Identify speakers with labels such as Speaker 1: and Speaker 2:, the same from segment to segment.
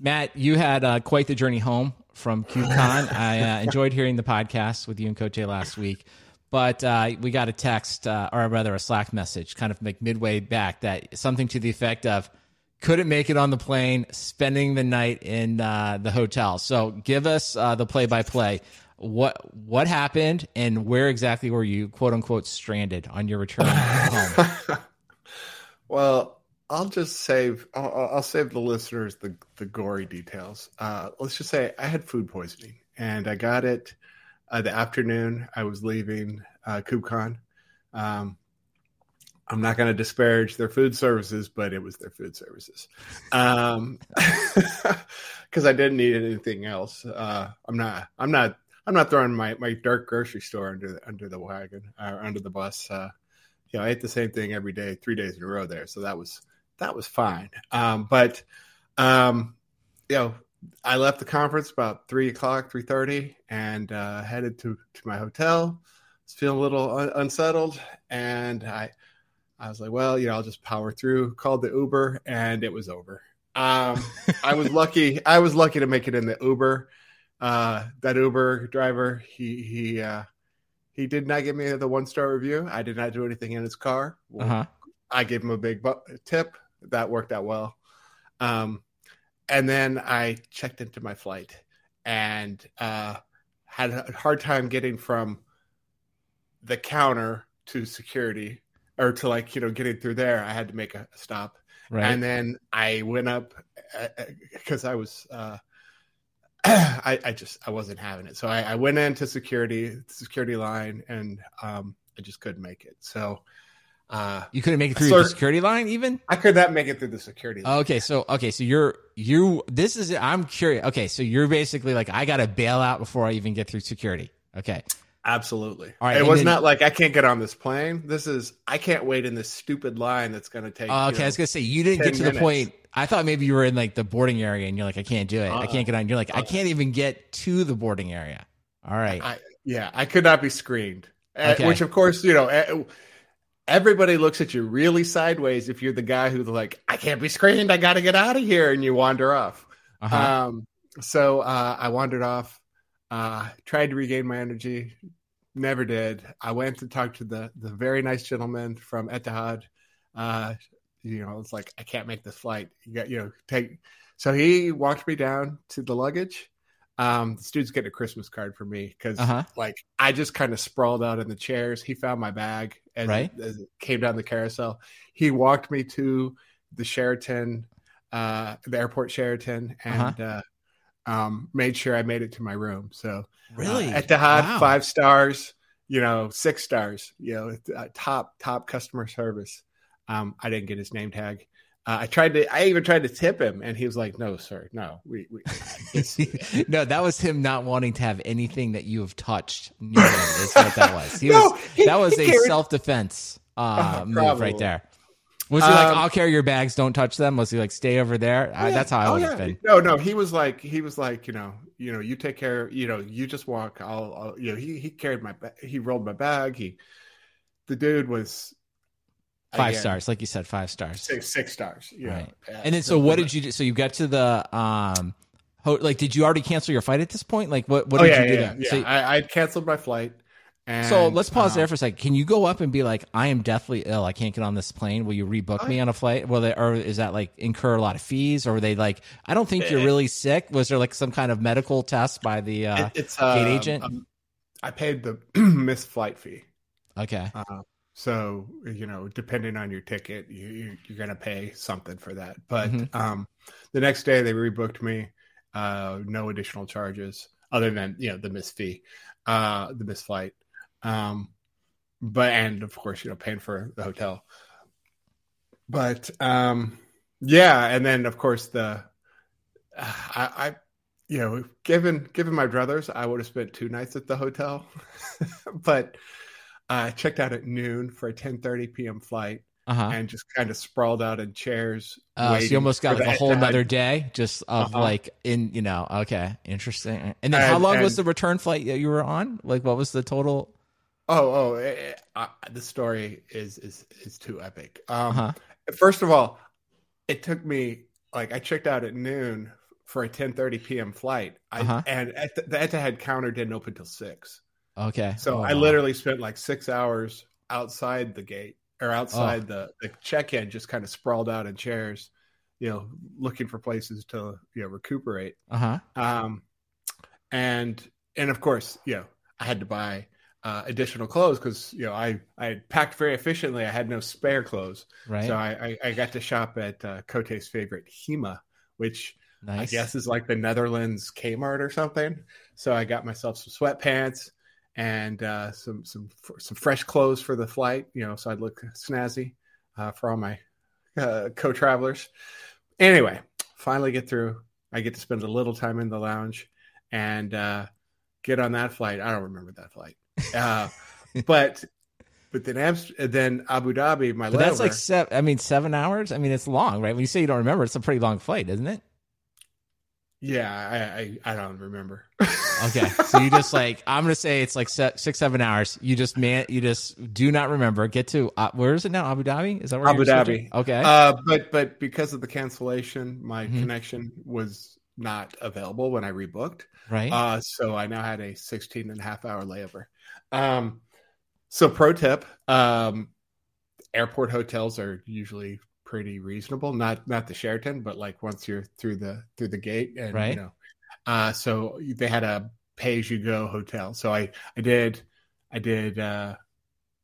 Speaker 1: Matt, you had uh, quite the journey home from KubeCon. I uh, enjoyed hearing the podcast with you and Coté last week, but uh, we got a text, uh, or rather a Slack message, kind of like midway back, that something to the effect of couldn't make it on the plane, spending the night in uh, the hotel. So give us uh, the play by play. What what happened, and where exactly were you, quote unquote, stranded on your return home?
Speaker 2: well, I'll just save. I'll, I'll, save the listeners the the gory details. Uh, let's just say I had food poisoning, and I got it uh, the afternoon I was leaving uh, KubeCon. Um, I'm not going to disparage their food services, but it was their food services. Um, because I didn't need anything else. Uh, I'm not. I'm not. I'm not throwing my, my dark grocery store under the, under the wagon or under the bus. Uh, you know, I ate the same thing every day, three days in a row there. So that was that was fine. Um, but um, you know, I left the conference about three o'clock, three thirty, and uh, headed to to my hotel. I was feeling a little un- unsettled, and I I was like, well, you know, I'll just power through. Called the Uber, and it was over. Um, I was lucky. I was lucky to make it in the Uber. Uh, that Uber driver, he he uh, he did not give me the one star review. I did not do anything in his car.
Speaker 1: Uh-huh.
Speaker 2: I gave him a big bu- tip that worked out well. Um, and then I checked into my flight and uh, had a hard time getting from the counter to security or to like you know getting through there. I had to make a, stop, right. and then I went up because uh, uh I was. Uh, I, I, just I wasn't having it, so I, I went into security, security line, and um, I just couldn't make it. So
Speaker 1: uh, you couldn't make it through the security line, even.
Speaker 2: I could not make it through the security line.
Speaker 1: Okay, so okay, so you're you. This is I'm curious. Okay, so you're basically like I got to bail out before I even get through security. Okay,
Speaker 2: absolutely. All right, it was then, not like I can't get on this plane. This is I can't wait in this stupid line that's going to take.
Speaker 1: Uh, okay, know, I was gonna say you didn't get to minutes. the point. I thought maybe you were in like the boarding area and you're like I can't do it. uh I can't get on. You're like uh I can't even get to the boarding area. All right.
Speaker 2: I, yeah, I could not be screened. Okay. Uh, which of course you know uh, everybody looks at you really sideways if you're the guy who's like, I can't be screened. I got to get out of here. And you wander off. Uh-huh. Um, so uh, I wandered off, uh, tried to regain my energy, never did. I went to talk to the, the very nice gentleman from Etihad. Uh, you know, it's like, I can't make this flight. You got, you know, take. So he walked me down to the luggage um, this dude's getting a Christmas card for me because uh-huh. like I just kind of sprawled out in the chairs. He found my bag and right. it, as, it, came down the carousel. He walked me to the Sheraton, uh, the airport Sheraton, and uh-huh. uh, um, made sure I made it to my room. So
Speaker 1: really,
Speaker 2: uh, Etihad wow. five stars, you know, six stars, you know, uh, top top customer service. Um, I didn't get his name tag. Uh, I tried to. I even tried to tip him, and he was like, "No, sir, no, we." we
Speaker 1: no, that was him not wanting to have anything that you have touched. is what that was. He no, was. He, that was a self defense uh, uh, move right there. Was he like, um, "I'll carry your bags, don't touch them"? Was he like, "Stay over there"? Yeah. that's how I oh, would yeah. been.
Speaker 2: No, no, he was like, he was like, you know, you know, you take care, you know, you just walk. I'll, I'll you know, he he carried my, bag, he rolled my bag. He, the dude was
Speaker 1: Five Again, stars, like you said, five stars.
Speaker 2: Six, six stars. Yeah. Right.
Speaker 1: And then, so what did you do? So you got to the um, ho- like, did you already cancel your flight at this point? Like, what what
Speaker 2: oh,
Speaker 1: did
Speaker 2: yeah,
Speaker 1: you do
Speaker 2: yeah,
Speaker 1: there?
Speaker 2: Yeah,
Speaker 1: so,
Speaker 2: I, I canceled my flight. And,
Speaker 1: so let's pause um, there for a second. Can you go up and be like, I am deathly ill. I can't get on this plane. Will you rebook I, me on a flight? Will they, or is that like incur a lot of fees? Or were they like, I don't think you're eh. really sick? Was there like some kind of medical test by the uh, it's, gate um, agent? Um,
Speaker 2: I paid the missed flight fee.
Speaker 1: Okay. Uh,
Speaker 2: so you know, depending on your ticket, you, you're going to pay something for that. But mm-hmm. um, the next day they rebooked me, uh, no additional charges other than you know the missed fee, uh, the missed flight. Um, but and of course you know paying for the hotel. But um, yeah, and then of course the I, I you know given given my brothers, I would have spent two nights at the hotel, but uh, checked out at noon for a 10:30 p.m. flight. Uh-huh. and just kind of sprawled out in chairs.
Speaker 1: Uh, so you almost got like a whole another day just of uh-huh. like in you know okay interesting. And then and, how long and, was the return flight that you were on? Like what was the total?
Speaker 2: Oh oh, it, it, uh, the story is is is too epic. Um, uh-huh. First of all, it took me like I checked out at noon for a 10:30 p.m. flight. I,
Speaker 1: Uh-huh.
Speaker 2: And at the, the Etihad counter didn't open till six.
Speaker 1: Okay.
Speaker 2: So
Speaker 1: Oh,
Speaker 2: I
Speaker 1: wow.
Speaker 2: literally spent like six hours outside the gate or
Speaker 1: Oh.
Speaker 2: outside the, the check-in, just kind of sprawled out in chairs, you know, looking for places to you know recuperate.
Speaker 1: Uh huh.
Speaker 2: Um, and and of course, you know, I had to buy uh, additional clothes because you know I I had packed very efficiently. I had no spare clothes,
Speaker 1: Right.
Speaker 2: so I, I I got to shop at uh, Coté's favorite Hema, which
Speaker 1: nice.
Speaker 2: I guess is like the Netherlands Kmart or something. So I got myself some sweatpants and uh, some some some fresh clothes for the flight. You know, so I'd look snazzy uh, for all my uh, co-travelers. Anyway, finally get through. I get to spend a little time in the lounge and uh, get on that flight. I don't remember that flight, uh, but but then Amst- then Abu Dhabi. My
Speaker 1: But that's like seven. I mean, seven hours. I mean, it's long, right? When you say you don't remember, it's a pretty long flight, isn't it?
Speaker 2: Yeah. I, I I don't remember.
Speaker 1: Okay, so you just like I'm gonna say it's like six, seven hours. You just man, you just do not remember. Get to uh, where is it now? Abu Dhabi? Is that where
Speaker 2: Abu Dhabi.
Speaker 1: switching? Okay,
Speaker 2: Uh, but but because of the cancellation, my
Speaker 1: Mhm.
Speaker 2: connection was not available when I rebooked.
Speaker 1: right.
Speaker 2: Uh, so I now had a 16 and a half hour layover. Um, so pro tip, um, airport hotels are usually pretty reasonable. Not not the Sheraton, but like once you're through the through the gate, and
Speaker 1: Right.
Speaker 2: you know, uh, so they had a pay as you go hotel. So I I did I did uh,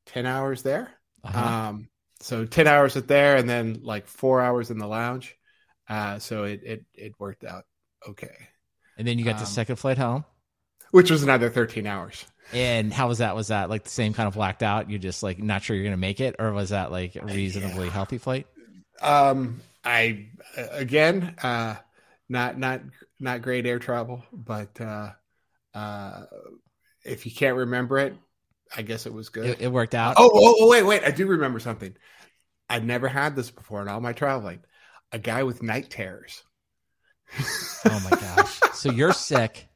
Speaker 2: 10 hours there.
Speaker 1: Uh-huh.
Speaker 2: Um, so 10 hours at there and then like four hours in the lounge. Uh, so it, it, it worked out okay,
Speaker 1: and then you got the
Speaker 2: um,
Speaker 1: second flight home.
Speaker 2: which was another 13 hours.
Speaker 1: And how was that? Was that like the same kind of blacked out? You're just like not sure you're gonna make it, or was that like a reasonably
Speaker 2: Yeah.
Speaker 1: healthy flight?
Speaker 2: Um, I, again, uh, not, not, not great air travel, but, uh, uh, if you can't remember it, I guess it was good.
Speaker 1: It, it worked out.
Speaker 2: Oh, oh, oh, wait, wait. I do remember something. I've never had this before in all my traveling. A guy with night terrors.
Speaker 1: Oh my gosh! So you're sick.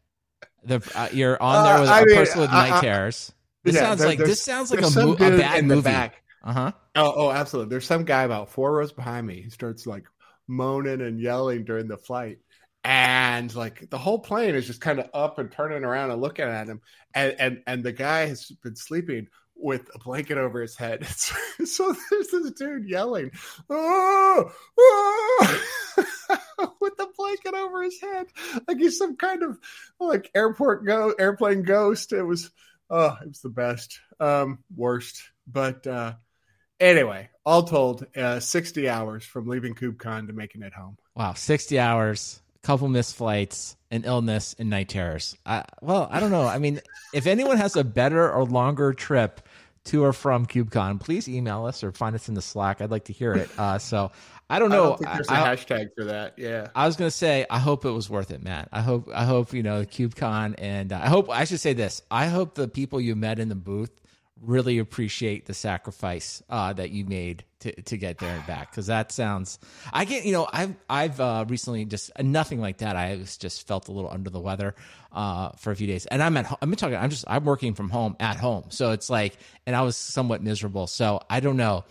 Speaker 1: The uh, you're on there
Speaker 2: Uh,
Speaker 1: with
Speaker 2: I
Speaker 1: a
Speaker 2: mean,
Speaker 1: person with
Speaker 2: I-
Speaker 1: night terrors. This
Speaker 2: Yeah,
Speaker 1: sounds
Speaker 2: there-
Speaker 1: like this sounds like a, mo- a bad
Speaker 2: in the
Speaker 1: movie.
Speaker 2: back.
Speaker 1: Uh huh.
Speaker 2: Oh, oh, absolutely. There's some guy about four rows behind me. He starts like moaning and yelling during the flight. And like the whole plane is just kind of up and turning around and looking at him. And and, and the guy has been sleeping with a blanket over his head. so there's this dude yelling, oh, oh," with the blanket over his head, like he's some kind of like airport go airplane ghost. It was oh, it was the best. Um, worst, but uh, anyway, all told, uh, sixty hours from leaving KubeCon to making it home.
Speaker 1: Wow, sixty hours, a couple missed flights, an illness, and night terrors. I, well, I don't know. I mean, if anyone has a better or longer trip to or from KubeCon, please email us or find us in the Slack. I'd like to hear it. Uh, so I don't
Speaker 2: I
Speaker 1: know.
Speaker 2: don't think there's a
Speaker 1: I- I-
Speaker 2: hashtag for that. Yeah.
Speaker 1: I was gonna say, I hope it was worth it, Matt. I hope, I hope you know KubeCon, and uh, I hope I should say this. I hope the people you met in the booth really appreciate the sacrifice uh, that you made to, to get there and back. Because that sounds, I get, you know, I've I've uh, recently just uh, nothing like that. I was just felt a little under the weather uh, for a few days, and I'm at, ho- I'm talking, I'm just, I'm working from home at home, so it's like, and I was somewhat miserable. So I don't know,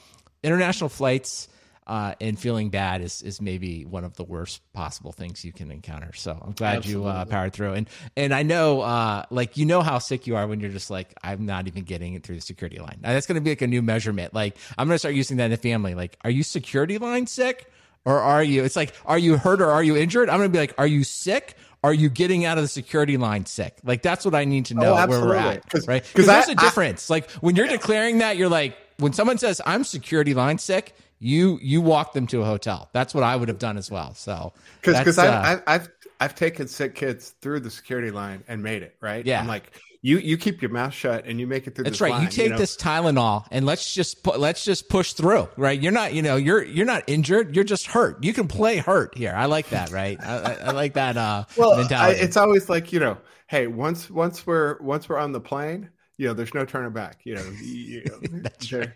Speaker 1: international flights uh, and feeling bad is is maybe one of the worst possible things you can encounter. So I'm glad you uh, powered through. And and I know, uh, like you know how sick you are when you're just like, I'm not even getting it through the security line. Now, that's going to be like a new measurement. Like I'm going to start using that in the family. Like, are you security line sick? Or are you? It's like, are you hurt or are you injured? I'm gonna be like, are you sick? Are you getting out of the security line sick? Like that's what I need to know
Speaker 2: Oh,
Speaker 1: where we're
Speaker 2: absolutely.
Speaker 1: at,
Speaker 2: 'Cause-
Speaker 1: right?
Speaker 2: 'cause
Speaker 1: Because there's
Speaker 2: I-
Speaker 1: a difference. like when you're declaring that, you're like, when someone says I'm security line sick, you you walk them to a hotel. That's what I would have done as well. So
Speaker 2: Because because
Speaker 1: uh,
Speaker 2: I've, I've I've taken sick kids through the security line and made it right.
Speaker 1: Yeah.
Speaker 2: I'm like you you keep your mouth shut and you make it through.
Speaker 1: That's
Speaker 2: this
Speaker 1: right.
Speaker 2: line,
Speaker 1: you take
Speaker 2: know?
Speaker 1: this Tylenol and let's just pu- let's just push through. Right. You're not. You know. You're you're not injured. You're just hurt. You can play hurt here. I like that. Right. I, I, I like that uh,
Speaker 2: well, I, it's always like you know, hey, once once we're once we're on the plane, you know, there's no turning back. You know, you, you know,
Speaker 1: That's right.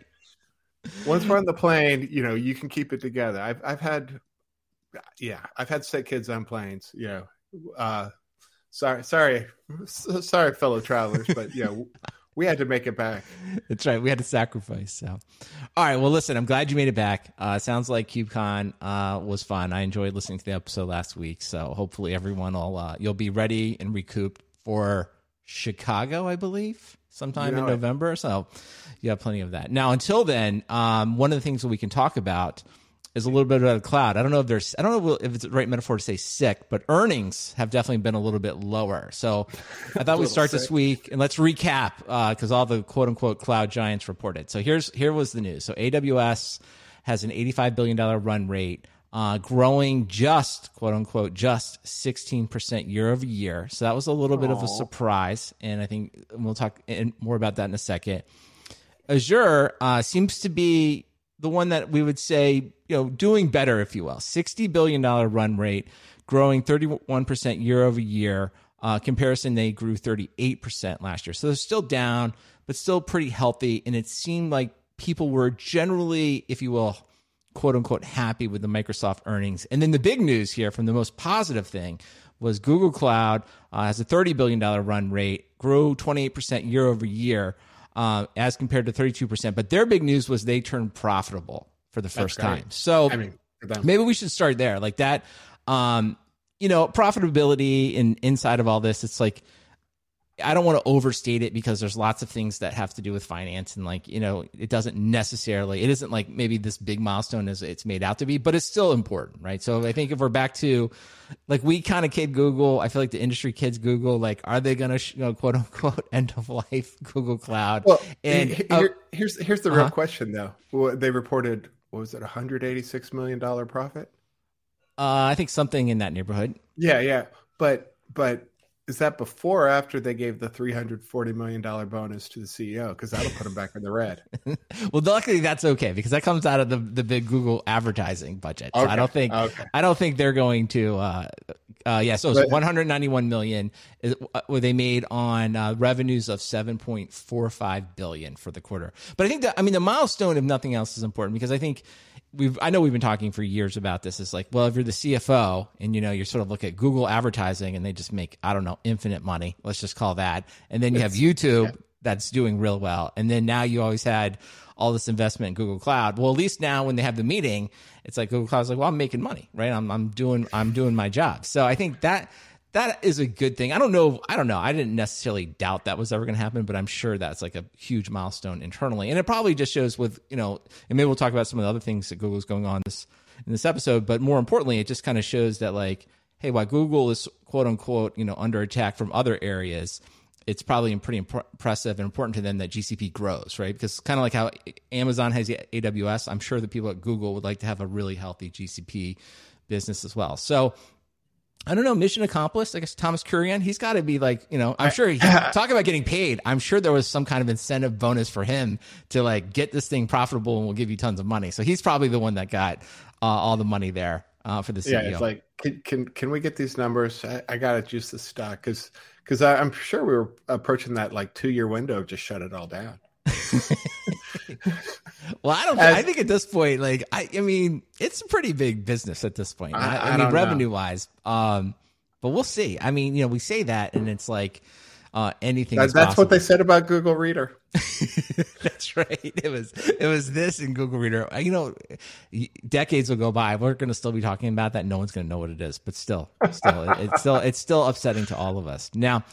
Speaker 2: Once we're on the plane, you know, you can keep it together. I've I've had, yeah, I've had sick kids on planes. You know, uh, sorry, sorry, sorry, fellow travelers, but yeah. we had to make it back.
Speaker 1: That's right. We had to sacrifice. So, all right. Well, listen, I'm glad you made it back. Uh, sounds like KubeCon uh, was fun. I enjoyed listening to the episode last week. So hopefully everyone will uh, you'll be ready and recouped for Chicago, I believe, sometime you know in November. So you have plenty of that. Now, until then, um, one of the things that we can talk about is a little bit of a cloud. I don't know if there's, I don't know if it's the right metaphor to say sick, but earnings have definitely been a little bit lower. So I thought we'd start sick. this week and let's recap because uh, all the quote unquote cloud giants reported. So here's here was the news. So AWS has an 85 billion dollar run rate. Uh, growing just quote unquote just 16% year over year. So that was a little Aww. bit of a surprise. And I think we'll talk more about that in a second. Azure uh, seems to be the one that we would say, you know, doing better, if you will. $60 billion run rate, growing 31% year over year. Uh, comparison, they grew 38% last year. So they're still down, but still pretty healthy. And it seemed like people were generally, if you will, quote unquote, happy with the Microsoft earnings. And then the big news here from the most positive thing was Google Cloud uh, has a $30 billion run rate, grew 28% year over year uh, as compared to 32%. But their big news was they turned profitable for the first time. So I mean, maybe we should start there. Like that, um, you know, profitability and inside of all this, it's like, I don't want to overstate it because there's lots of things that have to do with finance and like, you know, it doesn't necessarily, it isn't like maybe this big milestone as it's made out to be, but it's still important, right? So I think if we're back to like we kind of kid Google, I feel like the industry kids Google, like, are they going to, you know, quote unquote end of life Google Cloud?
Speaker 2: Well, and here, uh, here's, here's the real uh-huh. question though. Well, they reported, what was it, $186 million profit?
Speaker 1: Uh, I think something in that neighborhood.
Speaker 2: Yeah. Yeah. But, but is that before or after they gave the three hundred forty million dollar bonus to the CEO? Because that'll put them back in the red.
Speaker 1: well, luckily that's okay because that comes out of the the big Google advertising budget. So. I don't think okay. I don't think they're going to. Uh, uh, yeah, so it's one hundred ninety one million. Is, uh, what they made on uh, revenues of seven point four five billion for the quarter. But I think that I mean the milestone, if nothing else, is important because I think we've I know we've been talking for years about this. It's like, well, if you're the CFO and you know you sort of look at Google advertising and they just make I don't know infinite money. Let's just call that. And then you have YouTube yeah. that's doing real well. And then now you always had all this investment in Google Cloud. Well, at least now when they have the meeting, it's like Google Cloud's like, well, I'm making money, right? I'm I'm doing I'm doing my job. So I think that that is a good thing. I don't know. I don't know. I didn't necessarily doubt that was ever going to happen, but I'm sure that's like a huge milestone internally. And it probably just shows with, you know, and maybe we'll talk about some of the other things that Google's going on this in this episode, but more importantly, it just kind of shows that like, hey, while Google is quote unquote, you know, under attack from other areas, it's probably pretty imp- impressive and important to them that GCP grows, right? Because kind of like how Amazon has AWS, I'm sure the people at Google would like to have a really healthy GCP business as well. So I don't know, mission accomplished. I guess Thomas Kurian, he's got to be like, you know, I'm sure he talk about getting paid. I'm sure there was some kind of incentive bonus for him to like get this thing profitable and we'll give you tons of money. So he's probably the one that got uh, all the money there uh, for the CEO.
Speaker 2: Yeah, it's like, can, can, can we get these numbers? I, I got to juice the stock because because I'm sure we were approaching that like two year window of just shut it all down.
Speaker 1: well, I don't. As, I think at this point, like I, I mean, it's a pretty big business at this point. I, I, I mean, revenue know. wise, um, but we'll see. I mean, you know, we say that, and it's like uh, anything. That,
Speaker 2: that's what they said about Google Reader.
Speaker 1: that's right. It was it was this in Google Reader. You know, decades will go by. We're going to still be talking about that. No one's going to know what it is, but still, still, it, it's still it's still upsetting to all of us. Now,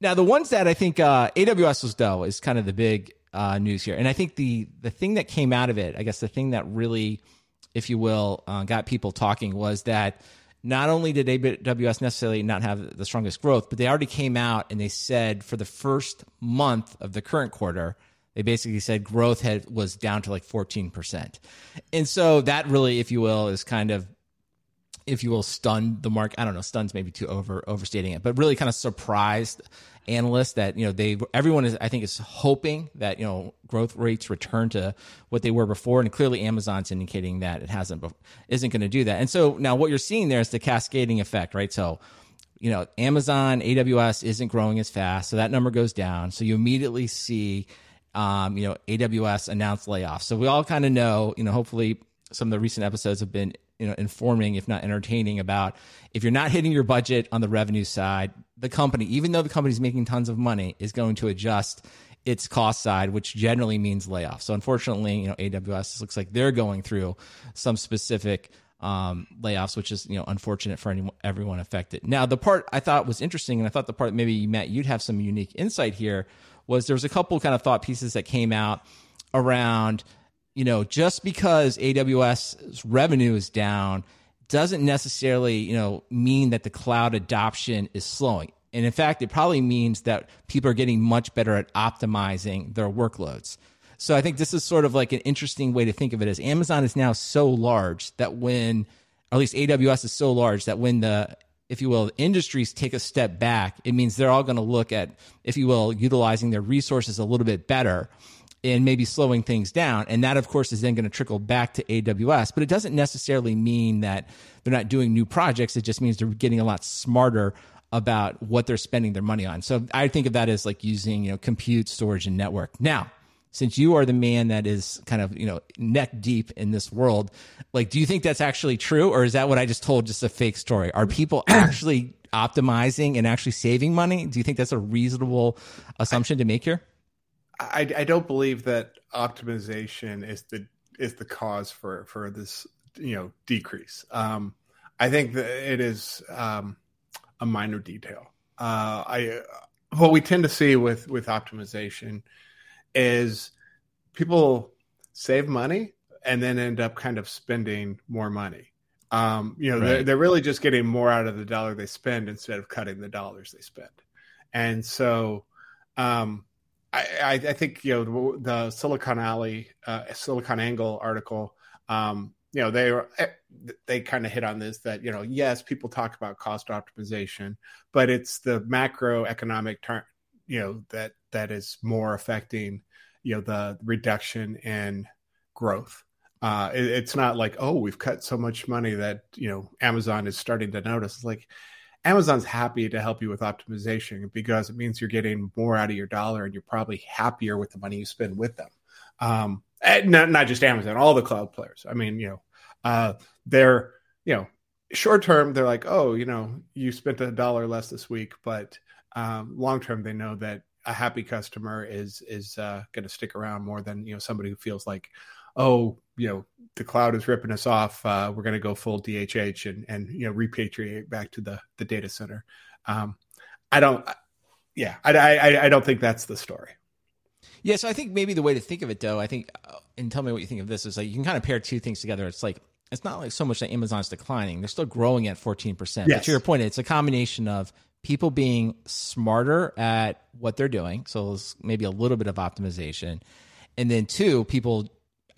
Speaker 1: now the ones that I think uh, AWS was though is kind of the big uh, news here. And I think the the thing that came out of it, I guess the thing that really, if you will, uh, got people talking was that not only did AWS necessarily not have the strongest growth, but they already came out and they said for the first month of the current quarter, they basically said growth had was down to like 14%. And so that really, if you will, is kind of if you will, stunned the market. I don't know, stuns maybe too over overstating it, but really kind of surprised analysts that you know they everyone is I think is hoping that you know growth rates return to what they were before, and clearly Amazon's indicating that it hasn't isn't going to do that. And so now what you're seeing there is the cascading effect, right? So you know Amazon AWS isn't growing as fast, so that number goes down. So you immediately see um, you know AWS announce layoffs. So we all kind of know you know hopefully some of the recent episodes have been you know informing if not entertaining about if you're not hitting your budget on the revenue side the company even though the company's making tons of money is going to adjust its cost side, which generally means layoffs. So unfortunately, you know, AWS looks like they're going through some specific um, layoffs, which is you know unfortunate for anyone, everyone affected. Now, the part I thought was interesting, and I thought the part maybe Matt you'd have some unique insight here was there was a couple kind of thought pieces that came out around you know just because AWS revenue is down doesn't necessarily you know mean that the cloud adoption is slowing. And in fact, it probably means that people are getting much better at optimizing their workloads. So I think this is sort of like an interesting way to think of it as Amazon is now so large that when, or at least AWS is so large that when the, if you will, industries take a step back, it means they're all going to look at, if you will, utilizing their resources a little bit better and maybe slowing things down. And that, of course, is then going to trickle back to AWS. But it doesn't necessarily mean that they're not doing new projects. It just means they're getting a lot smarter about what they're spending their money on. So I think of that as like using, you know, compute, storage, and network. Now, since you are the man that is kind of you know neck deep in this world like do you think that's actually true or is that what i just told just a fake story are people actually optimizing and actually saving money do you think that's a reasonable assumption to make here
Speaker 2: i, I don't believe that optimization is the is the cause for for this you know decrease um i think that it is um a minor detail uh i what we tend to see with with optimization is people save money and then end up kind of spending more money. Um, you know, right. they're, they're really just getting more out of the dollar they spend instead of cutting the dollars they spend. And so, um, I, I, think you know the Silicon Alley, uh, SiliconANGLE article. Um, you know, they eh, they kind of hit on this that you know, yes, people talk about cost optimization, but it's the macroeconomic term, you know that that is more affecting you know the reduction in growth uh, it, it's not like oh we've cut so much money that you know amazon is starting to notice it's like amazon's happy to help you with optimization because it means you're getting more out of your dollar and you're probably happier with the money you spend with them. Um, not, not just amazon all the cloud players. I mean you know uh, they're you know short term they're like oh you know you spent a dollar less this week but um, long term they know that a happy customer is is uh, going to stick around more than you know somebody who feels like oh you know the cloud is ripping us off uh, we're going to go full dhh and and you know repatriate back to the the data center um, i don't yeah I, I i don't think that's the story
Speaker 1: yeah so i think maybe the way to think of it though i think uh, and tell me what you think of this is like you can kind of pair two things together it's like it's not like so much that amazon's declining they're still growing at 14% yes. but to your point it's a combination of people being smarter at what they're doing. So maybe a little bit of optimization. And then two, people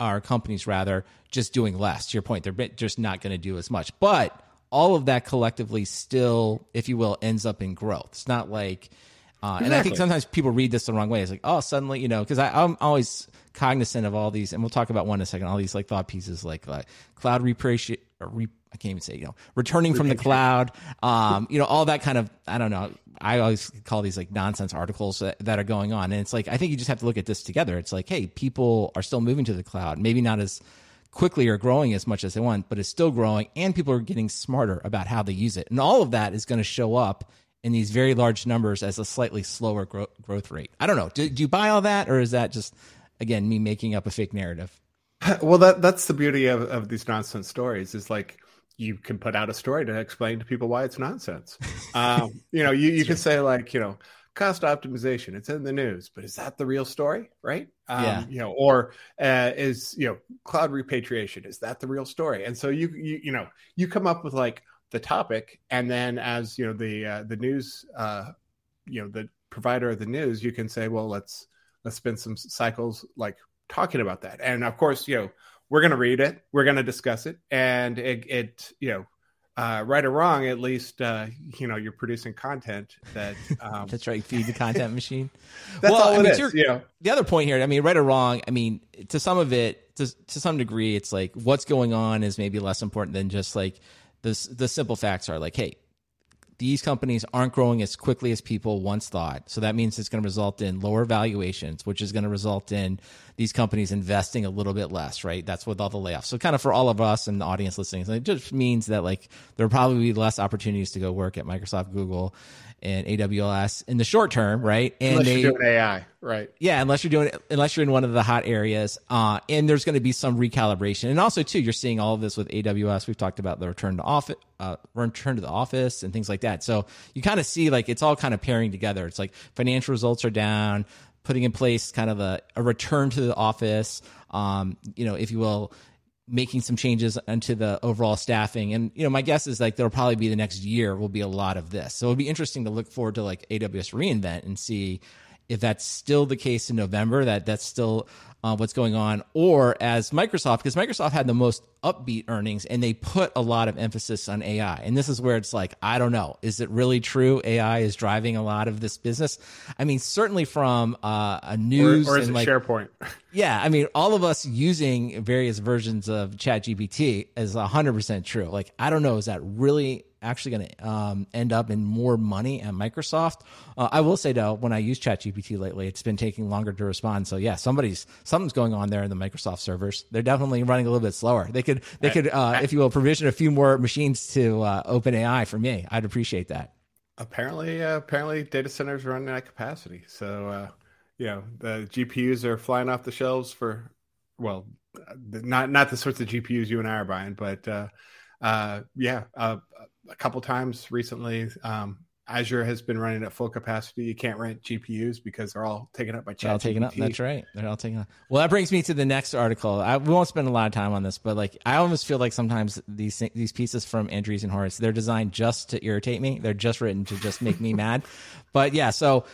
Speaker 1: are companies rather just doing less. To your point, they're just not going to do as much. But all of that collectively still, if you will, ends up in growth. It's not like, uh, exactly. and I think sometimes people read this the wrong way. It's like, oh, suddenly, you know, because I'm always cognizant of all these, and we'll talk about one in a second. All these like thought pieces, like uh, cloud repatriation, re- I can't even say, you know, returning from the cloud, um, you know, all that kind of, I don't know. I always call these like nonsense articles that, that, are going on. And it's like, I think you just have to look at this together. It's like, hey, people are still moving to the cloud, maybe not as quickly or growing as much as they want, but it's still growing and people are getting smarter about how they use it. And all of that is going to show up in these very large numbers as a slightly slower gro- growth rate. I don't know. Do, do you buy all that or is that just, again, me making up a fake narrative?
Speaker 2: Well, that that's the beauty of, of these nonsense stories is like you can put out a story to explain to people why it's nonsense. um, you know, you, you can say like, you know, cost optimization, it's in the news, but is that the real story? Right. Um, yeah. you know, or uh, is, you know, cloud repatriation, is that the real story? And so you, you, you know, you come up with like the topic and then as, you know, the, uh, the news, uh, you know, the provider of the news, you can say, well, let's, let's spend some cycles like talking about that. And of course, you know, we're going to read it, we're going to discuss it, and it, it you know, uh, right or wrong, at least uh, you know you're producing content that. Um,
Speaker 1: that's right. Feed the content machine.
Speaker 2: that's well, all I mean, is. Know,
Speaker 1: the other point here. I mean, right or wrong. I mean, to some of it, to to some degree, it's like what's going on is maybe less important than just like the the simple facts are like, hey, these companies aren't growing as quickly as people once thought. So that means it's going to result in lower valuations, which is going to result in these companies investing a little bit less, right? That's with all the layoffs. So kind of for all of us and the audience listening, it just means that like there will probably be less opportunities to go work at Microsoft, Google, and AWS in the short term, right?
Speaker 2: And Unless they, you're doing AI. right.
Speaker 1: Yeah, unless you're doing unless you're in one of the hot areas, uh, and there's going to be some recalibration, and also too, you're seeing all of this with AWS. We've talked about the return to office, uh, return to the office, and things like that. So you kind of see like it's all kind of pairing together. It's like financial results are down, putting in place kind of a, a return to the office, um, you know, if you will making some changes into the overall staffing. And, you know, my guess is like there'll probably be the next year will be a lot of this. So it'll be interesting to look forward to like AWS reInvent and see if that's still the case in November, that that's still uh, what's going on, or as Microsoft, because Microsoft had the most upbeat earnings and they put a lot of emphasis on AI. And this is where it's like, I don't know, is it really true AI is driving a lot of this business? I mean, certainly from uh, a news
Speaker 2: or, or is
Speaker 1: and
Speaker 2: it
Speaker 1: like,
Speaker 2: SharePoint?
Speaker 1: yeah, I mean, all of us using various versions of ChatGPT is 100% true. Like, I don't know, is that really actually going to um, end up in more money at Microsoft. Uh, I will say though, when I use ChatGPT lately, it's been taking longer to respond. So yeah, somebody's something's going on there in the Microsoft servers. They're definitely running a little bit slower. They could they could, uh, if you will, provision a few more machines to uh, OpenAI for me. I'd appreciate that.
Speaker 2: Apparently, uh, apparently, data centers are running at capacity. So uh, you know the GPUs are flying off the shelves for well, not not the sorts of GPUs you and I are buying, but uh, uh, yeah, uh, a couple times recently. Um, Azure has been running at full capacity. You can't rent GPUs because they're all taken up by chat.
Speaker 1: All taken up. That's right. They're all taken up. Well, that brings me to the next article. I, we won't spend a lot of time on this, but like I almost feel like sometimes these these pieces from Andreessen Horowitz they're designed just to irritate me. They're just written to just make me mad. But yeah, so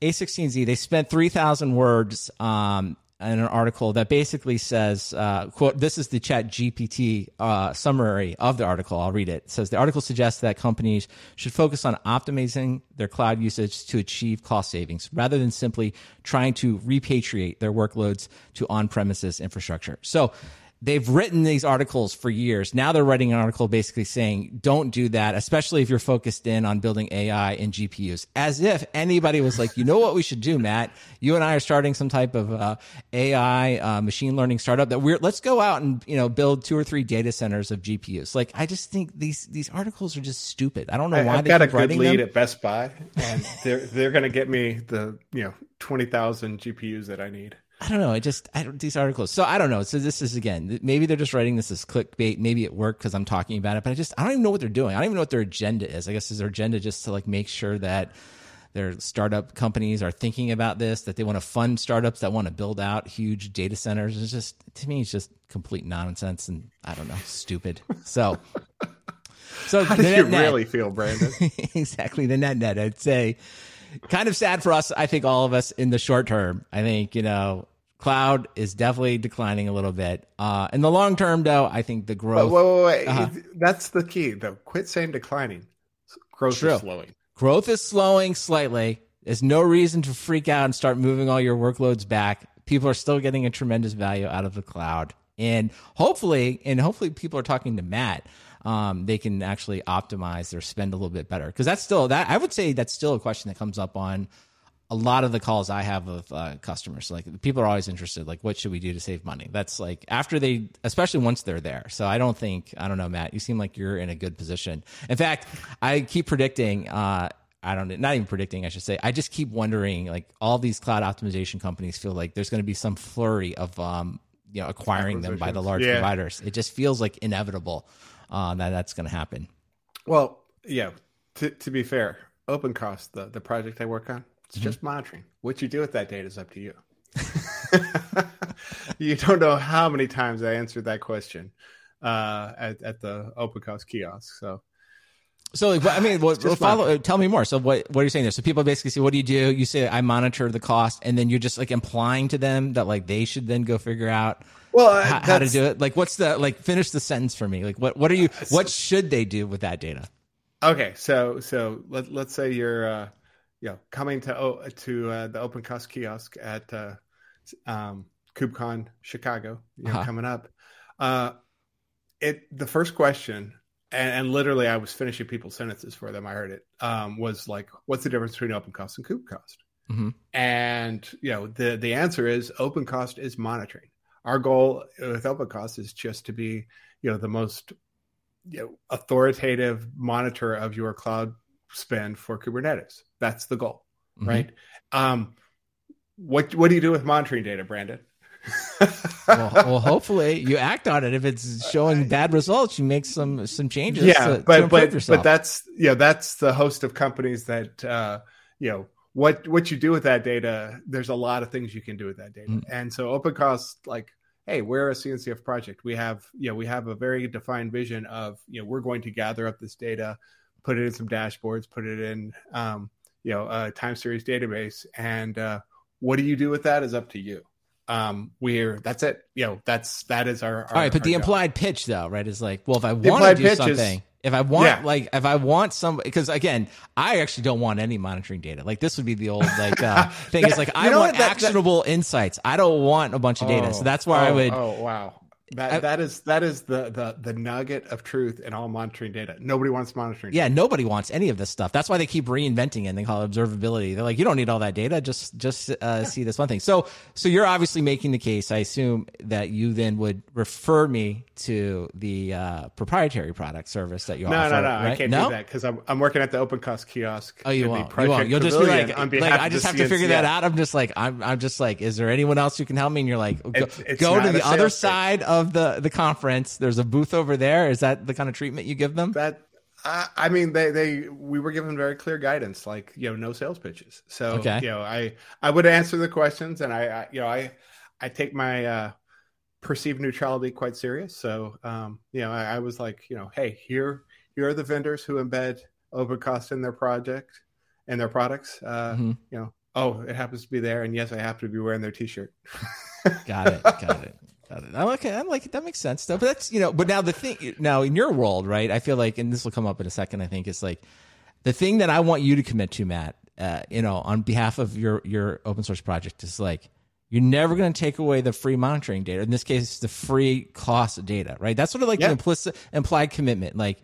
Speaker 1: A16Z they spent three thousand words um, in an article that basically says, uh, quote, this is the chat GPT uh, summary of the article. I'll read it. It says the article suggests that companies should focus on optimizing their cloud usage to achieve cost savings rather than simply trying to repatriate their workloads to on-premises infrastructure. So they've written these articles for years. Now they're writing an article basically saying, don't do that, especially if you're focused in on building AI and GPUs. As if anybody was like, you know what we should do, Matt? You and I are starting some type of uh, AI uh, machine learning startup that we're, let's go out and, you know, build two or three data centers of GPUs. Like, I just think these, these articles are just stupid. I don't know why
Speaker 2: they're
Speaker 1: writing them.
Speaker 2: I've got a good lead
Speaker 1: them.
Speaker 2: at Best Buy and they're, they're going to get me the, you know, 20,000 GPUs that I need.
Speaker 1: I don't know. I just I don't these articles. So I don't know. So this is again. Maybe they're just writing this as clickbait. Maybe it worked because I'm talking about it. But I just I don't even know what they're doing. I don't even know what their agenda is. I guess is their agenda just to like make sure that their startup companies are thinking about this. That they want to fund startups that want to build out huge data centers. It's just to me, it's just complete nonsense and I don't know, stupid. So. So
Speaker 2: How do you
Speaker 1: net-
Speaker 2: really feel, Brandon?
Speaker 1: exactly the net net. I'd say kind of sad for us. I think all of us in the short term. I think you know cloud is definitely declining a little bit. Uh, in the long term, though, I think the growth
Speaker 2: wait, wait, wait.
Speaker 1: Uh-huh.
Speaker 2: That's the key, though. Quit saying declining. Growth
Speaker 1: True.
Speaker 2: is slowing.
Speaker 1: growth is slowing slightly. There's no reason to freak out and start moving all your workloads back. People are still getting a tremendous value out of the cloud, and hopefully, and hopefully, people are talking to Matt. Um, they can actually optimize their spend a little bit better because that's still that I would say that's still a question that comes up on a lot of the calls I have of uh, customers. Like people are always interested, like what should we do to save money? That's like after they, especially once they're there. So I don't think I don't know, Matt. You seem like you're in a good position. In fact, I keep predicting. Uh, I don't not even predicting. I should say. I just keep wondering. Like all these cloud optimization companies feel like there's going to be some flurry of um, you know acquiring them by the large
Speaker 2: Yeah.
Speaker 1: providers. It just feels like inevitable uh, that that's going to happen.
Speaker 2: Well, yeah. To, to be fair, OpenCost, the, the project I work on, it's
Speaker 1: Mm-hmm.
Speaker 2: just monitoring. What you do with that data is up to you. you don't know how many times I answered that question uh, at, at the OpenCost kiosk. So
Speaker 1: So, like, I mean, what, follow, uh, tell me more. So, what what are you saying there? So, people basically say, "What do you do?" You say, "I monitor the cost," and then you're just like implying to them that like they should then go figure out
Speaker 2: well, uh,
Speaker 1: how, how to do it. Like, what's the like? Finish the sentence for me. Like, what what are you? What should they do with that data?
Speaker 2: Okay, so so let let's say you're uh, you know coming to o- to uh, the open cost kiosk at uh, um, KubeCon Chicago, you know,
Speaker 1: Uh-huh.
Speaker 2: coming up. Uh, it the first question, and, and literally I was finishing people's sentences for them. I heard it um, was like, "What's the difference between open cost and KubeCost?"
Speaker 1: Mhm.
Speaker 2: And you know the the answer is open cost is monitoring. Our goal with open cost is just to be you know the most you know, authoritative monitor of your cloud spend for Kubernetes. That's the goal,
Speaker 1: Mhm.
Speaker 2: right? Um, what what do you do with monitoring data, Brandon?
Speaker 1: Well, well, hopefully you act on it. If it's showing bad results, you make some some changes.
Speaker 2: Yeah,
Speaker 1: to,
Speaker 2: but
Speaker 1: to
Speaker 2: but
Speaker 1: yourself.
Speaker 2: but that's yeah, that's the host of companies that uh, you know what what you do with that data. There's a lot of things you can do with that data, mm. and so OpenCost like. Hey, we're a CNCF project. We have, you know, we have a very defined vision of, you know, we're going to gather up this data, put it in some dashboards, put it in, um, you know, a time series database, and uh, what do you do with that is up to you um we're that's it. You know that's that is our, our
Speaker 1: all right but the
Speaker 2: job.
Speaker 1: implied pitch though right is like well if i want to do something
Speaker 2: is,
Speaker 1: if i want
Speaker 2: yeah.
Speaker 1: like if i want some because again i actually don't want any monitoring data. Like this would be the old like uh thing. Is like i want that, actionable that, insights. I don't want a bunch of data.
Speaker 2: Oh,
Speaker 1: so that's where
Speaker 2: oh,
Speaker 1: i would
Speaker 2: oh wow that I, that is that is the the the nugget of truth in all monitoring data. Nobody wants monitoring.
Speaker 1: Yeah,
Speaker 2: data.
Speaker 1: nobody wants any of this stuff. That's why they keep reinventing it. and They call it observability. They're like, you don't need all that data. Just just uh, yeah. see this one thing. So so you're obviously making the case. I assume that you then would refer me to the uh, proprietary product service that you
Speaker 2: no,
Speaker 1: offer.
Speaker 2: No, no,
Speaker 1: right?
Speaker 2: I can't
Speaker 1: no?
Speaker 2: do that because I'm I'm working at the OpenCost kiosk.
Speaker 1: Oh, you won't. You won't. You'll just be like, like I just have to figure that out. I'm just like, I'm I'm just like, is there anyone else who can help me? And you're like, go,
Speaker 2: it's, it's
Speaker 1: go to the other side of the the conference. There's a booth over there. Is that the kind of treatment you give them?
Speaker 2: That I, I mean, they they we were given very clear guidance, like you know, no sales pitches. So
Speaker 1: okay.
Speaker 2: you know, I I would answer the questions, and I, I you know I I take my uh, perceived neutrality quite serious. So um, you know, I, I was like, you know, hey, here here are the vendors who embed OpenCost in their project and their products. Uh,
Speaker 1: mm-hmm.
Speaker 2: You know, oh, it happens to be there, and yes, I have to be wearing their T-shirt.
Speaker 1: got it. Got it. I'm okay. I'm like that makes sense though. But that's you know. But now the thing now in your world, right? I feel like, and this will come up in a second. I think is like the thing that I want you to commit to, Matt. Uh, you know, on behalf of your your open source project is like you're never going to take away the free monitoring data. In this case, it's the free cost data, right? That's sort of like
Speaker 2: yeah.
Speaker 1: the implicit implied commitment. Like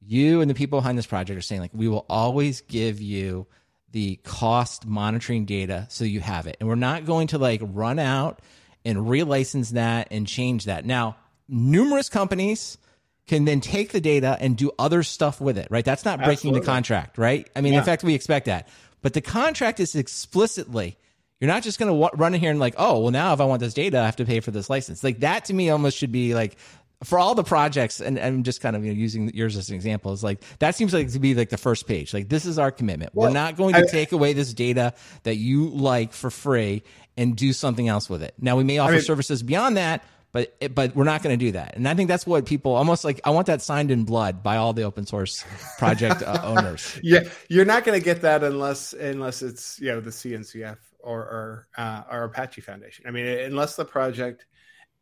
Speaker 1: you and the people behind this project are saying, like we will always give you the cost monitoring data so you have it, and we're not going to like run out and relicense that and change that. Now, numerous companies can then take the data and do other stuff with it, right? That's not breaking
Speaker 2: Absolutely.
Speaker 1: the contract, right? I mean,
Speaker 2: Yeah.
Speaker 1: in fact, we expect that. But the contract is explicitly, you're not just going to w- run in here and like, oh, well, now if I want this data, I have to pay for this license. Like that to me almost should be like, for all the projects, and I'm just kind of you know, using yours as an example, is like that seems like to be like the first page. Like this is our commitment. We're not going to
Speaker 2: I-
Speaker 1: take away this data that you like for free and do something else with it. Now we may offer
Speaker 2: mean-
Speaker 1: services beyond that, but but we're not going to do that. And I think that's what people almost like. I want that signed in blood by all the open source project uh, owners.
Speaker 2: yeah, you're not going to get that unless unless it's you know the CNCF or or, uh, or Apache Foundation. I mean, unless the project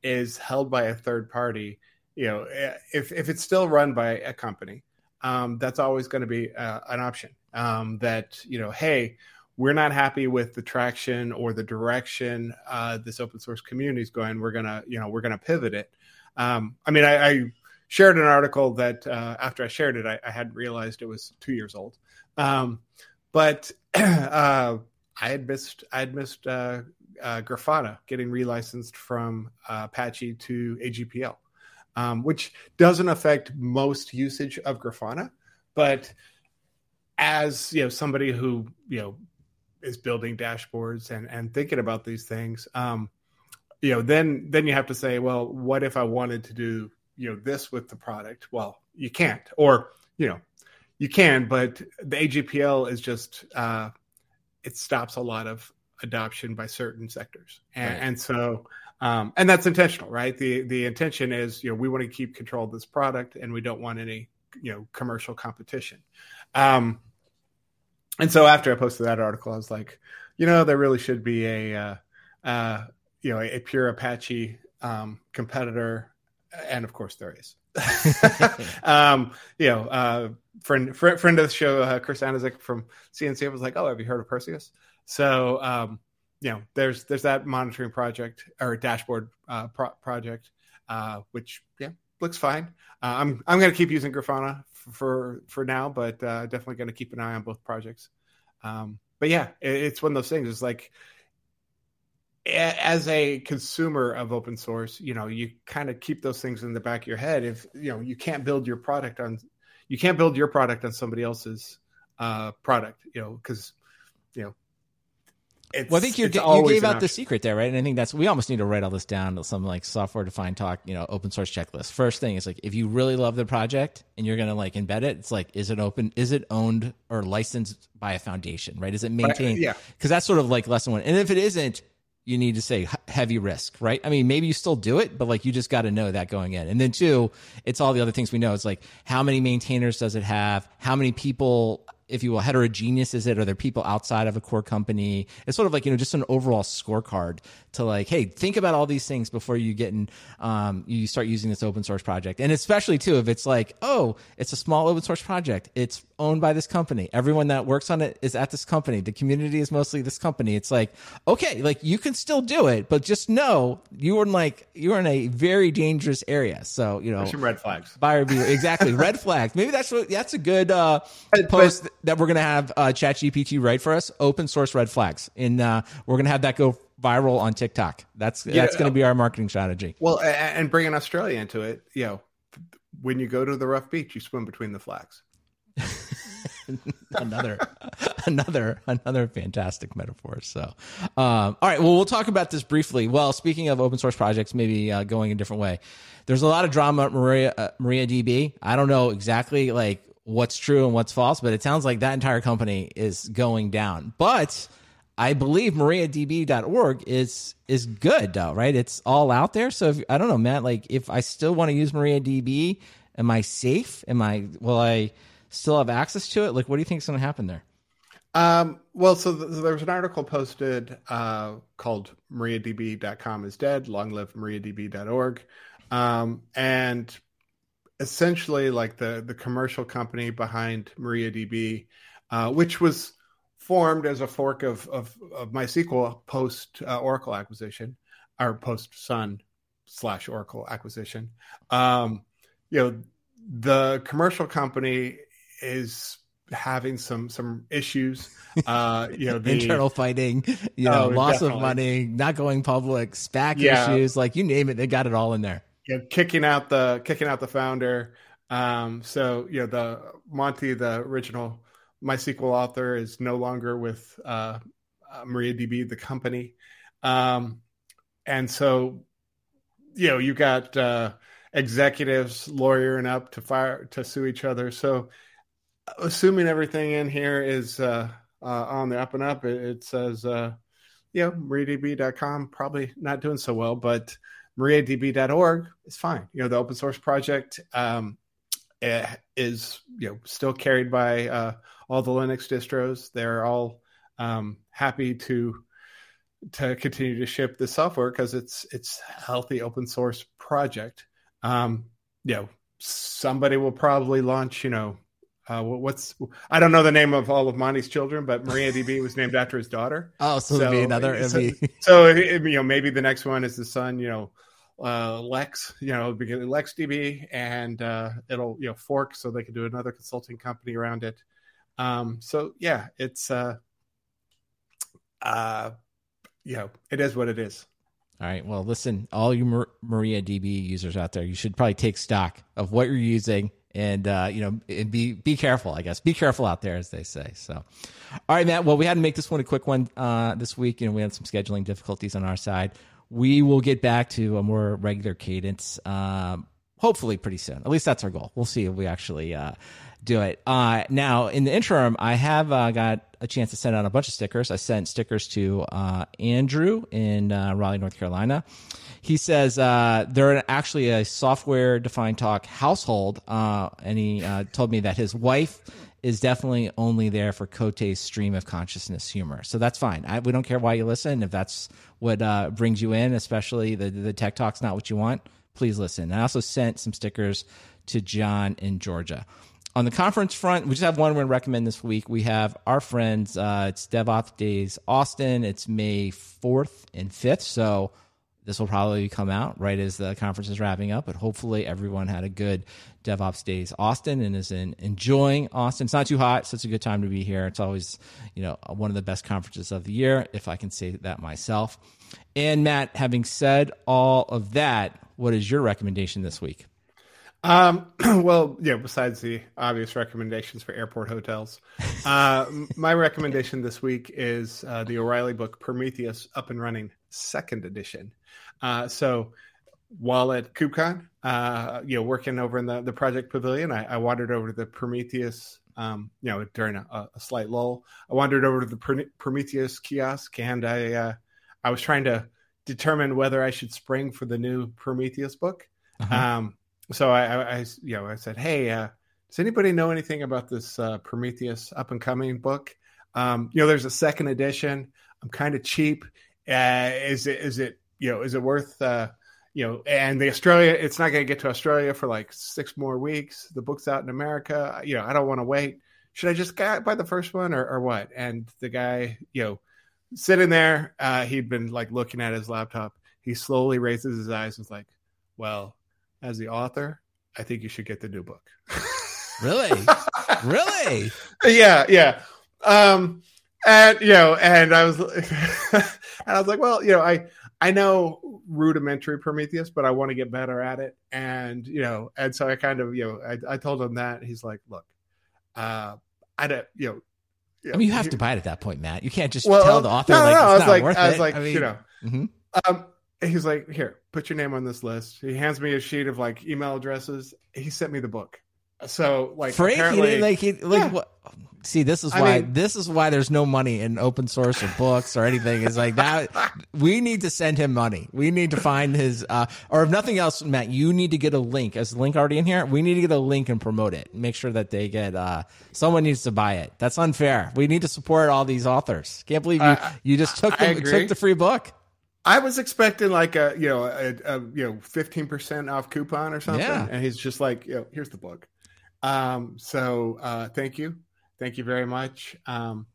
Speaker 2: is held by a third party, you know, if if it's still run by a company, um, that's always going to be uh, an option. Um, that you know, hey, we're not happy with the traction or the direction uh, this open source community is going. We're gonna, you know, we're gonna pivot it. Um, I mean, I, I shared an article that uh, after I shared it, I, I hadn't realized it was two years old. Um, but uh, I had missed, I had missed uh, uh, Grafana getting relicensed from Apache to AGPL, um, which doesn't affect most usage of Grafana, but as you know, somebody who you know is building dashboards and and thinking about these things, um, you know, then then you have to say, well, what if I wanted to do you know this with the product? Well, you can't, or you know, you can, but the AGPL is just uh, it stops a lot of adoption by certain sectors, and,
Speaker 1: Right.
Speaker 2: and so. Um, and that's intentional, right? The the intention is, you know, we want to keep control of this product, and we don't want any, you know, commercial competition. Um, and so after I posted that article, I was like, you know, there really should be a, uh, uh, you know, a, a pure Apache um, competitor, and of course there is. um, you know, uh, friend, friend friend of the show, uh, Chris Aniszczyk from CNCF was like, "Oh, have you heard of Perses?" So, um, you know, there's there's that monitoring project or dashboard uh, pro- project, uh, which yeah looks fine. Uh, I'm I'm going to keep using Grafana for for now, but uh, definitely going to keep an eye on both projects. Um, but yeah, it, it's one of those things. It's like as a consumer of open source, you know, you kind of keep those things in the back of your head. If you know, you can't build your product on, you can't build your product on somebody else's uh, product, you know, because you know, it's,
Speaker 1: Well, I think you gave out the secret there, right? And I think that's we almost need to write all this down. To some like software defined talk, you know, open source checklist. First thing is like if you really love the project and you're gonna like embed it, it's like is it open? Is it owned or licensed by a foundation? Right? Is it maintained?
Speaker 2: yeah.
Speaker 1: because that's sort of like lesson one. And if it isn't, you need to say heavy risk, right? I mean, maybe you still do it, but like you just got to know that going in. And then two, it's all the other things we know. It's like how many maintainers does it have? How many people, if you will, heterogeneous is it? Are there people outside of a core company? It's sort of like, you know, just an overall scorecard to like, hey, think about all these things before you get in, um, you start using this open source project. And especially too, if it's like, oh, it's a small open source project. It's owned by this company. Everyone that works on it is at this company. The community is mostly this company. It's like, okay, like you can still do it, but just know you are in like, you're in a very dangerous area. So, you know,
Speaker 2: Some red flags.
Speaker 1: buyer beware. Exactly. Red flags. Maybe that's what, that's a good, uh,
Speaker 2: But-
Speaker 1: post that we're going to have, uh, ChatGPT write for us. Open source red flags. And, uh, we're going to have that go viral on TikTok. That's, that's going to be our marketing strategy.
Speaker 2: Well, and bringing Australia into it, you know, when you go to the rough beach, you swim between the flags.
Speaker 1: another another another fantastic metaphor so um, all right well we'll talk about this briefly well speaking of open source projects maybe uh, going a different way there's a lot of drama at maria uh, MariaDB i don't know exactly like what's true and what's false but it sounds like that entire company is going down but I believe MariaDB.org is is good though, right? It's all out there. So if, I don't know, Matt. Like, if I still want to use MariaDB, am I safe? Am I? Will I still have access to it? Like, what do you think is going to happen there?
Speaker 2: Um, well, so th- there was an article posted uh, called MariaDB.com is dead, long live MariaDB.org. Um, and essentially, like the, the commercial company behind MariaDB, uh, which was formed as a fork of, of, of MySQL post uh, Oracle acquisition or post Sun slash Oracle acquisition. Um, you know, the commercial company is having some some issues. Uh, you know, the
Speaker 1: Internal fighting, you know,
Speaker 2: Oh,
Speaker 1: loss of money, not going public, SPAC
Speaker 2: Yeah.
Speaker 1: issues, like you name it, they got it all in there.
Speaker 2: you know, kicking out the kicking out the founder. Um, so you know, the Monty, the original MySQL author, is no longer with uh, uh, MariaDB, the company, um, and so you know, you got uh, executives lawyering up to fire to sue each other. So, assuming everything in here is uh, uh, on the up and up, it, it says, uh, you MariaDB.com probably not doing so well, but MariaDB.org is fine. You know, the open source project um, eh, is you know still carried by uh, all the Linux distros. They're all um, happy to to continue to ship the software because it's it's healthy open source project. Um, you know, somebody will probably launch. You know, uh, what's I don't know the name of all of Monty's children, but MariaDB was named after his daughter.
Speaker 1: Oh, so, it'd be another.
Speaker 2: So-
Speaker 1: be,
Speaker 2: So you know, maybe the next one is the son. You know, uh, Lex. You know, lex db and uh, it'll you know fork so they can do another consulting company around it. Um, so yeah, it's uh, uh, you know, it is what it is.
Speaker 1: All right. Well, listen, all you Mar- MariaDB users out there, you should probably take stock of what you're using and uh, you know, and be be careful. I guess be careful out there, as they say. So, all right, Matt. Well, we had to make this one a quick one uh, this week. You know, we had some scheduling difficulties on our side. We will get back to a more regular cadence, um, hopefully pretty soon. At least that's our goal. We'll see if we actually uh, do it. Uh, now, in the interim, I have uh, got a chance to send out a bunch of stickers. I sent stickers to uh, Andrew in uh, Raleigh, North Carolina. He says uh, they're actually a software defined talk household, uh, and he told me that his wife is definitely only there for Coté's stream of consciousness humor. So that's fine. I, we don't care why you listen. If that's what brings you in, especially the the tech talk's not what you want, please listen. I also sent some stickers to John in Georgia. On the conference front, we just have one we're going to recommend this week. We have our friends, uh, it's DevOps Days Austin. It's May 4th and 5th. So this will probably come out right as the conference is wrapping up, but hopefully everyone had a good DevOps Days Austin and is in, enjoying Austin. It's not too hot, so it's a good time to be here. It's always, you know, one of the best conferences of the year, if I can say that myself. And Matt, having said all of that, what is your recommendation this week?
Speaker 2: Um, well, yeah. Besides the obvious recommendations for airport hotels, uh, my recommendation this week is uh, the O'Reilly book Prometheus Up and Running Second Edition. Uh, so, while at KubeCon, uh, you know, working over in the the Project Pavilion, I, I wandered over to the Prometheus. Um, you know, during a, a, slight lull, I wandered over to the Prometheus kiosk, and I uh, I was trying to determine whether I should spring for the new Prometheus book. Uh-huh. Um, so I, I, you know, I said, "Hey, uh, does anybody know anything about this uh, Prometheus up and coming book? Um, you know, there's a second edition. I'm kind of cheap. Uh, is it is it you know is it worth uh, you know? And the Australia, it's not going to get to Australia for like six more weeks. The book's out in America. You know, I don't want to wait. Should I just buy the first one or, or what? And the guy, you know, sitting there, uh, he'd been like looking at his laptop. He slowly raises his eyes and was like, "Well." As the author, I think you should get the new book.
Speaker 1: really? really?
Speaker 2: Yeah, yeah. Um and you know, and I was and I was like, well, you know, I I know rudimentary Prometheus, but I want to get better at it. And you know, and so I kind of, you know, I, I told him that. He's like, look, uh I don't, you know,
Speaker 1: I mean, you have to buy it at that point, Matt. You can't just well, tell the author no, like no, it's I was not
Speaker 2: like,
Speaker 1: worth
Speaker 2: I was
Speaker 1: it.
Speaker 2: like, I mean, you know, mm-hmm. um, he's like, here, put your name on this list. He hands me a sheet of like email addresses. He sent me the book. So like,
Speaker 1: Frank, he didn't like he like yeah. what? See, this is why I mean, this is why there's no money in open source or books or anything. Is like that. we need to send him money. We need to find his, uh, or if nothing else, Matt, you need to get a link. Is the link already in here? We need to get a link and promote it. Make sure that they get. uh Someone needs to buy it. That's unfair. We need to support all these authors. Can't believe you. You just took the, took the free book.
Speaker 2: I was expecting like a you know a, a you know fifteen percent off coupon or something, yeah. and he's just like, you know, here's the book. Um, so uh, thank you, thank you very much. Um,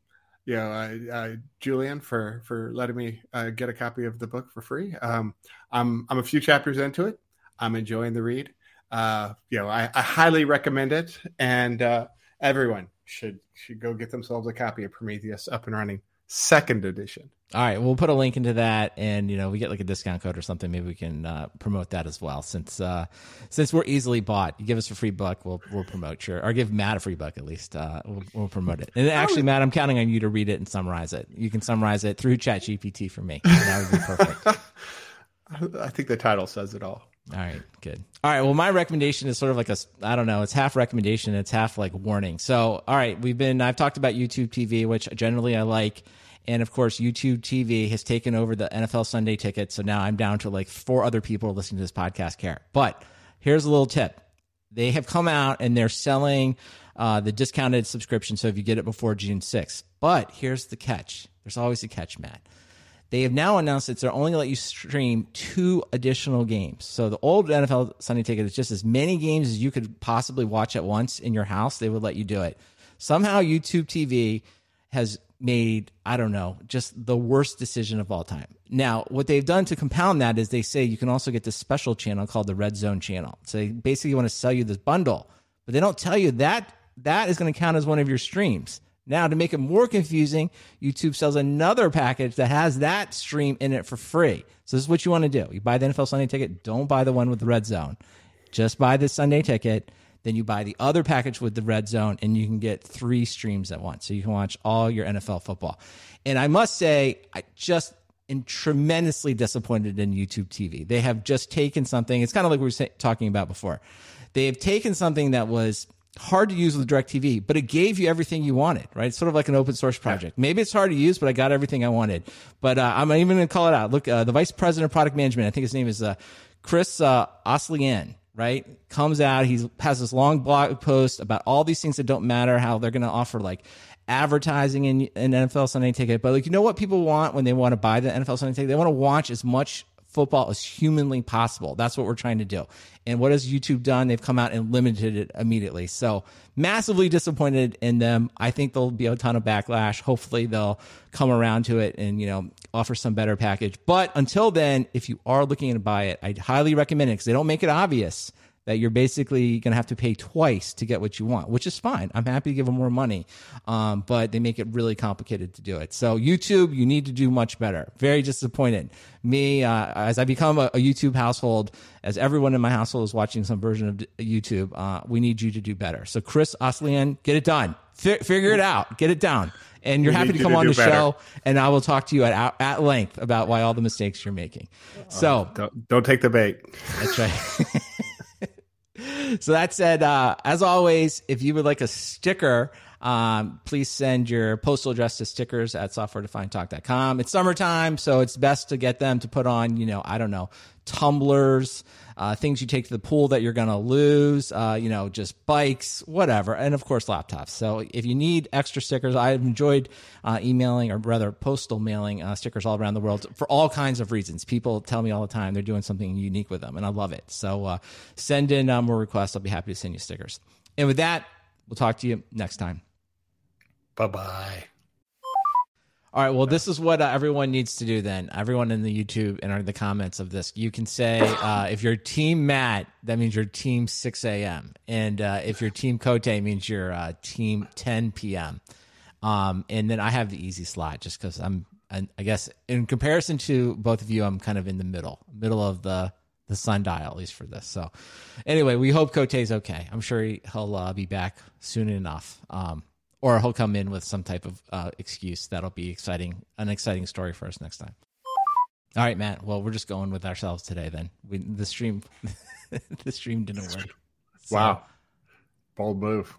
Speaker 2: you know, uh, uh, Julien for for letting me uh, get a copy of the book for free. Um, I'm I'm a few chapters into it. I'm enjoying the read. Uh, you know, I, I highly recommend it, and uh, everyone should should go get themselves a copy of Prometheus up and running second edition.
Speaker 1: All right, we'll put a link into that, and you know we get like a discount code or something. Maybe we can uh, promote that as well, since uh, since we're easily bought. You give us a free buck, we'll we'll promote your, or give Matt a free buck at least. Uh, we'll, we'll promote it. And actually, Matt, I'm counting on you to read it and summarize it. You can summarize it through ChatGPT for me. That would be perfect.
Speaker 2: I think the title says it all.
Speaker 1: All right, good. All right, well, my recommendation is sort of like a, I don't know, it's half recommendation, it's half like warning. So, all right, we've been, I've talked about YouTube TV, which generally I like. And of course, YouTube TV has taken over the NFL Sunday ticket. So now I'm down to like four other people listening to this podcast care. But here's a little tip they have come out and they're selling uh, the discounted subscription. So if you get it before June 6th. But here's the catch there's always a catch, Matt. They have now announced that they're only going to let you stream two additional games. So the old NFL Sunday ticket is just as many games as you could possibly watch at once in your house. They would let you do it. Somehow YouTube TV has made, I don't know, just the worst decision of all time. Now, what they've done to compound that is they say you can also get this special channel called the Red Zone channel. So they basically want to sell you this bundle, but they don't tell you that that is going to count as one of your streams. Now, to make it more confusing, YouTube sells another package that has that stream in it for free. So this is what you want to do. You buy the NFL Sunday ticket, don't buy the one with the red zone. Just buy the Sunday ticket then you buy the other package with the red zone and you can get three streams at once. So you can watch all your NFL football. And I must say, I just am tremendously disappointed in YouTube TV. They have just taken something, it's kind of like we were talking about before. They have taken something that was hard to use with DirecTV, but it gave you everything you wanted, right? It's sort of like an open source project. Yeah. Maybe it's hard to use, but I got everything I wanted. But uh, I'm even going to call it out. Look, uh, the vice president of product management, I think his name is uh, Chris uh, Oestlien right? Comes out, he has this long blog post about all these things that don't matter, how they're going to offer like advertising in an NFL Sunday ticket. But like, you know what people want when they want to buy the NFL Sunday ticket? They want to watch as much football as humanly possible. That's what we're trying to do. And what has YouTube done? They've come out and limited it immediately. So massively disappointed in them. I think there'll be a ton of backlash. Hopefully they'll come around to it and, you know, offer some better package. But until then, if you are looking to buy it, I'd highly recommend it because they don't make it obvious that you're basically going to have to pay twice to get what you want, which is fine. I'm happy to give them more money, um, but they make it really complicated to do it. So YouTube, you need to do much better. Very disappointed. Me, uh, as I become a, a, YouTube household, as everyone in my household is watching some version of YouTube, uh, we need you to do better. So Chris Oestlien, get it done. F- figure it out. Get it down and you're we happy to come to on the better. show and I will talk to you at at length about why all the mistakes you're making. So
Speaker 2: uh, don't, don't take the bait.
Speaker 1: That's right. so that said, uh, as always, if you would like a sticker, um, please send your postal address to stickers at softwaredefinedtalk.com. It's summertime, so it's best to get them to put on, you know, I don't know, tumblers, uh, things you take to the pool that you're going to lose, uh, you know, just bikes, whatever, and of course laptops. So if you need extra stickers, I've enjoyed uh, emailing or rather postal mailing uh, stickers all around the world for all kinds of reasons. People tell me all the time they're doing something unique with them, and I love it. So uh, send in uh, more requests. I'll be happy to send you stickers. And with that, we'll talk to you next time.
Speaker 2: Bye bye.
Speaker 1: All right. Well, this is what uh, everyone needs to do then. Everyone in the YouTube and in the comments of this, you can say uh, if you're Team Matt, that means you're Team 6 a.m. And uh, if you're Team Coté, means you're uh, Team 10 p.m. Um, and then I have the easy slot just because I'm, I guess, in comparison to both of you, I'm kind of in the middle, middle of the the sundial, at least for this. So, anyway, we hope Coté's okay. I'm sure he, will uh, be back soon enough. Um, or he'll come in with some type of uh, excuse that'll be exciting, an exciting story for us next time. All right, Matt. Well, we're just going with ourselves today. Then we the stream, the stream didn't work.
Speaker 2: So. Wow, bold move.